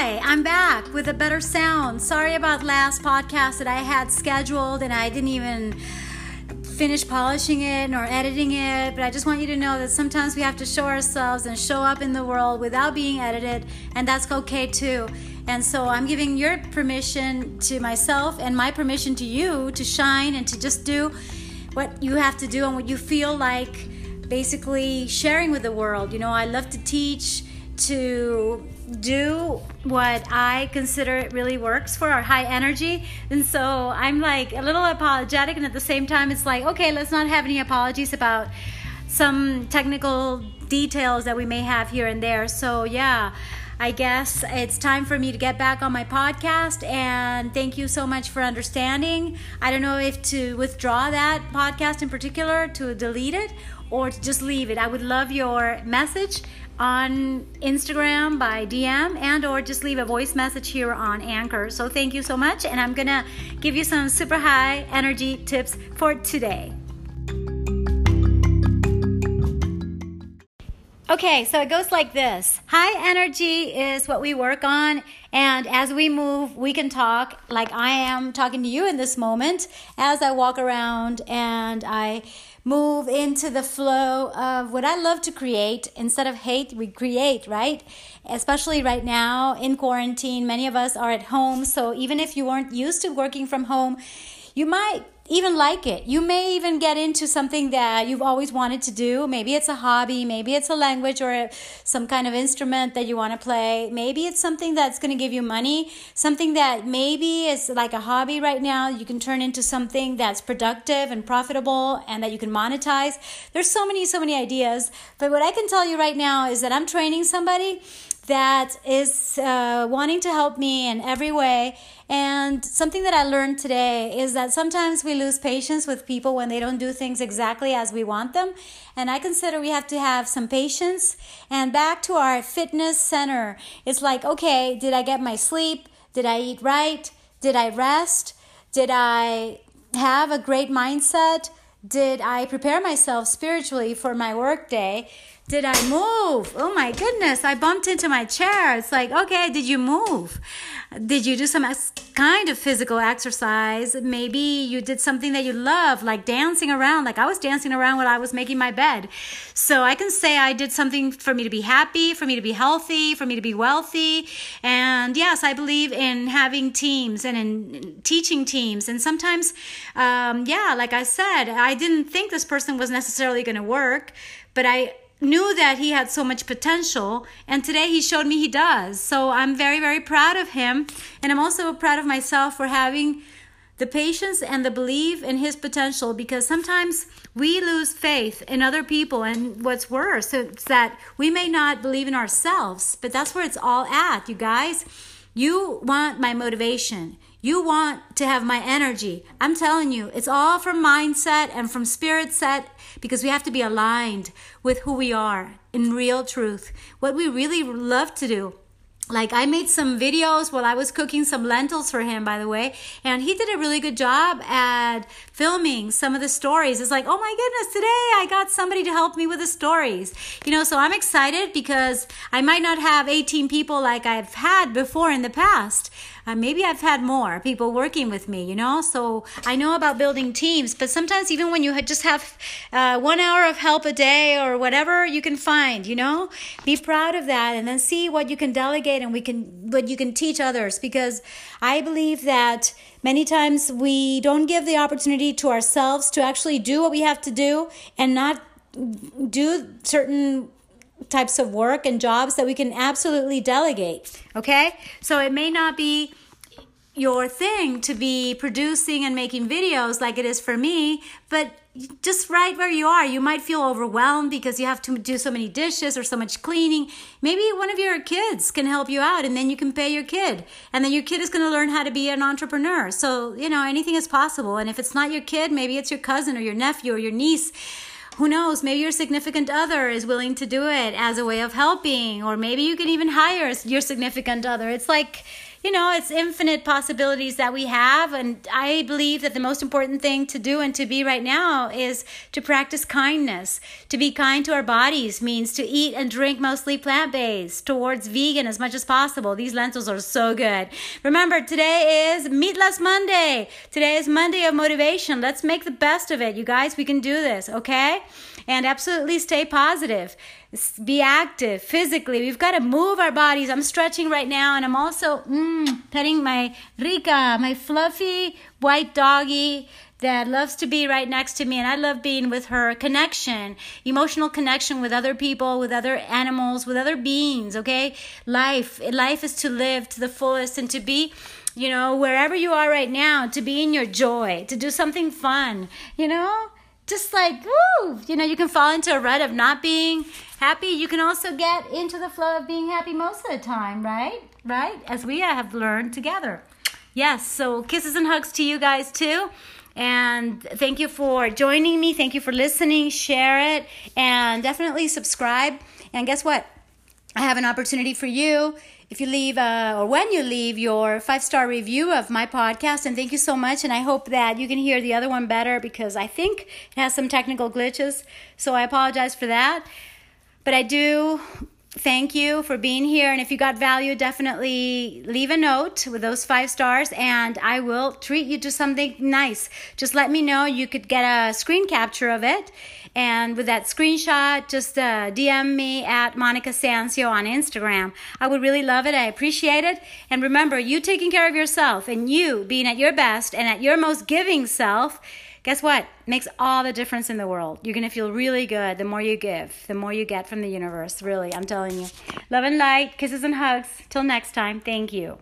Hi, I'm back with a better sound. Sorry about last podcast that I had scheduled and I didn't even finish polishing it nor editing it, but I just want you to know that sometimes we have to show ourselves and show up in the world without being edited, and that's okay too. And so I'm giving your permission to myself and my permission to you to shine and to just do what you have to do and what you feel like basically sharing with the world. You know, I love to teach to do what I consider it really works for our high energy. And so I'm like a little apologetic, and at the same time, it's like, okay, let's not have any apologies about some technical details that we may have here and there. So, yeah. I guess it's time for me to get back on my podcast and thank you so much for understanding. I don't know if to withdraw that podcast in particular, to delete it, or just leave it. I would love your message on Instagram by DM and or just leave a voice message here on Anchor. So thank you so much and I'm going to give you some super high energy tips for today. Okay, so it goes like this. High energy is what we work on, and as we move, we can talk like I am talking to you in this moment as I walk around and I move into the flow of what I love to create. Instead of hate, we create, right? Especially right now in quarantine, many of us are at home. So even if you weren't used to working from home, you might even like it. You may even get into something that you've always wanted to do. Maybe it's a hobby, maybe it's a language or some kind of instrument that you want to play. Maybe it's something that's going to give you money, something that maybe is like a hobby right now. You can turn into something that's productive and profitable and that you can monetize. There's so many, so many ideas. But what I can tell you right now is that I'm training somebody that is uh, wanting to help me in every way. And something that I learned today is that sometimes we lose patience with people when they don't do things exactly as we want them. And I consider we have to have some patience. And back to our fitness center, it's like, okay, did I get my sleep? Did I eat right? Did I rest? Did I have a great mindset? Did I prepare myself spiritually for my workday? Did I move? Oh my goodness, I bumped into my chair. It's like, okay, did you move? Did you do some kind of physical exercise? Maybe you did something that you love, like dancing around, like I was dancing around when I was making my bed. So I can say I did something for me to be happy, for me to be healthy, for me to be wealthy. And yes, I believe in having teams and in teaching teams. And sometimes, um, yeah, like I said, I didn't think this person was necessarily going to work, but I, knew that he had so much potential and today he showed me he does. So i'm very very proud of him and i'm also proud of myself for having the patience and the belief in his potential because sometimes we lose faith in other people and what's worse it's that we may not believe in ourselves but that's where it's all at you guys. You want my motivation you want to have my energy. I'm telling you, it's all from mindset and from spirit set because we have to be aligned with who we are in real truth, what we really love to do like I made some videos while I was cooking some lentils for him, by the way, and he did a really good job at filming some of the stories. It's like, oh my goodness, today I got somebody to help me with the stories. You know, so I'm excited because I might not have 18 people like I've had before in the past. Uh, maybe I've had more people working with me, you know, so I know about building teams, but sometimes even when you just have uh, one hour of help a day or whatever you can find, you know, be proud of that and then see what you can delegate and we can what you can teach others because I believe that many times we don't give the opportunity to ourselves to actually do what we have to do and not do certain types of work and jobs that we can absolutely delegate. Okay? So it may not be your thing to be producing and making videos like it is for me, but just right where you are, you might feel overwhelmed because you have to do so many dishes or so much cleaning. Maybe one of your kids can help you out and then you can pay your kid. And then your kid is going to learn how to be an entrepreneur. So, you know, anything is possible. And if it's not your kid, maybe it's your cousin or your nephew or your niece who knows maybe your significant other is willing to do it as a way of helping or maybe you can even hire your significant other. It's like you know, it's infinite possibilities that we have. And I believe that the most important thing to do and to be right now is to practice kindness. To be kind to our bodies means to eat and drink mostly plant based, towards vegan as much as possible. These lentils are so good. Remember, today is Meatless Monday. Today is Monday of motivation. Let's make the best of it. You guys, we can do this, okay? And absolutely stay positive be active physically. We've got to move our bodies. I'm stretching right now, and I'm also mm, petting my Rika, my fluffy white doggy that loves to be right next to me and I love being with her connection emotional connection with other people with other animals with other beings okay life life is to live to the fullest and to be you know wherever you are right now to be in your joy to do something fun you know just like woo you know you can fall into a rut of not being happy. You can also get into the flow of being happy most of the time right? Right? As we have learned together. Yes so kisses and hugs to you guys too. And thank you for joining me. Thank you for listening. Share it. And definitely subscribe. And guess what i have an opportunity for you. If you leave uh, or when you leave your five star review of my podcast and thank you so much and i hope that you can hear the other one better because i think it has some technical glitches so i apologize for that. But i do thank you for being here and if you got value definitely leave a note with those five stars and i will treat you to something nice just let me know you could get a screen capture of it and with that screenshot, just uh, DM me at Monica Sancio on Instagram. I would really love it. I appreciate it. And remember, you taking care of yourself and you being at your best and at your most giving self, guess what? Makes all the difference in the world. You're going to feel really good the more you give, the more you get from the universe. Really, I'm telling you. Love and light, kisses and hugs. Till next time, thank you.